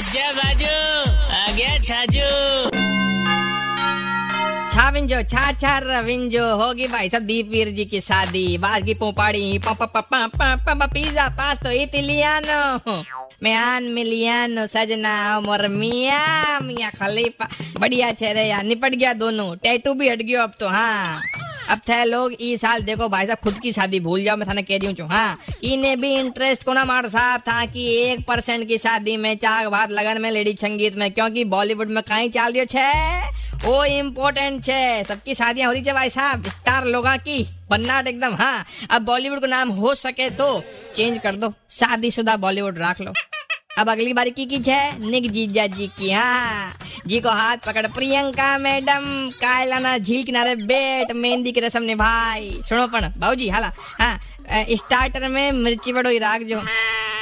अज्जा बाजू आ गया छाजू। छाविंजो, छा छा, रविंजो, होगी भाई साहब दीपवीर जी की शादी, बाज की पोपाड़ी पिज्जा पास तो इटालियानो। मेहान मिलियानो, सजना मोर मिया मिया खलीफा। बढ़िया चेहरे यार, निपट गया दोनों, टैटू भी हट गयो अब तो हाँ। अब थे लोग ई साल, देखो भाई साहब, खुद की शादी भूल जाओ, मैं थाने कह रही हूँ हाँ इन्हें भी इंटरेस्ट को ना मार साहब था कि एक परसेंट की शादी में चाक भात लगन में लेडी संगीत में, क्योंकि बॉलीवुड में कहीं चाल रही छे? वो इम्पोर्टेंट छे। सबकी शादियाँ हो रही है भाई साहब स्टार लोगा की बन्नाट एकदम हाँ। अब बॉलीवुड को नाम हो सके तो चेंज कर दो, शादीशुदा बॉलीवुड रख लो। अब अगली बार की की छे निक जीजा जी की हाँ जी को हाथ पकड़ प्रियंका मैडम, कायलाना झील किनारे बैठ, मेहंदी की रस्म निभाई। सुनो पण, बाबूजी, हाला। हाँ स्टार्टर में मिर्ची बड़ो राग जो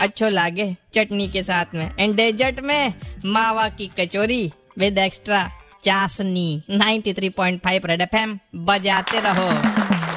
अच्छो लागे चटनी के साथ में। एंड डेजर्ट में मावा की कचोरी विद एक्स्ट्रा चाशनी 93.5 रेड एफएम बजाते रहो।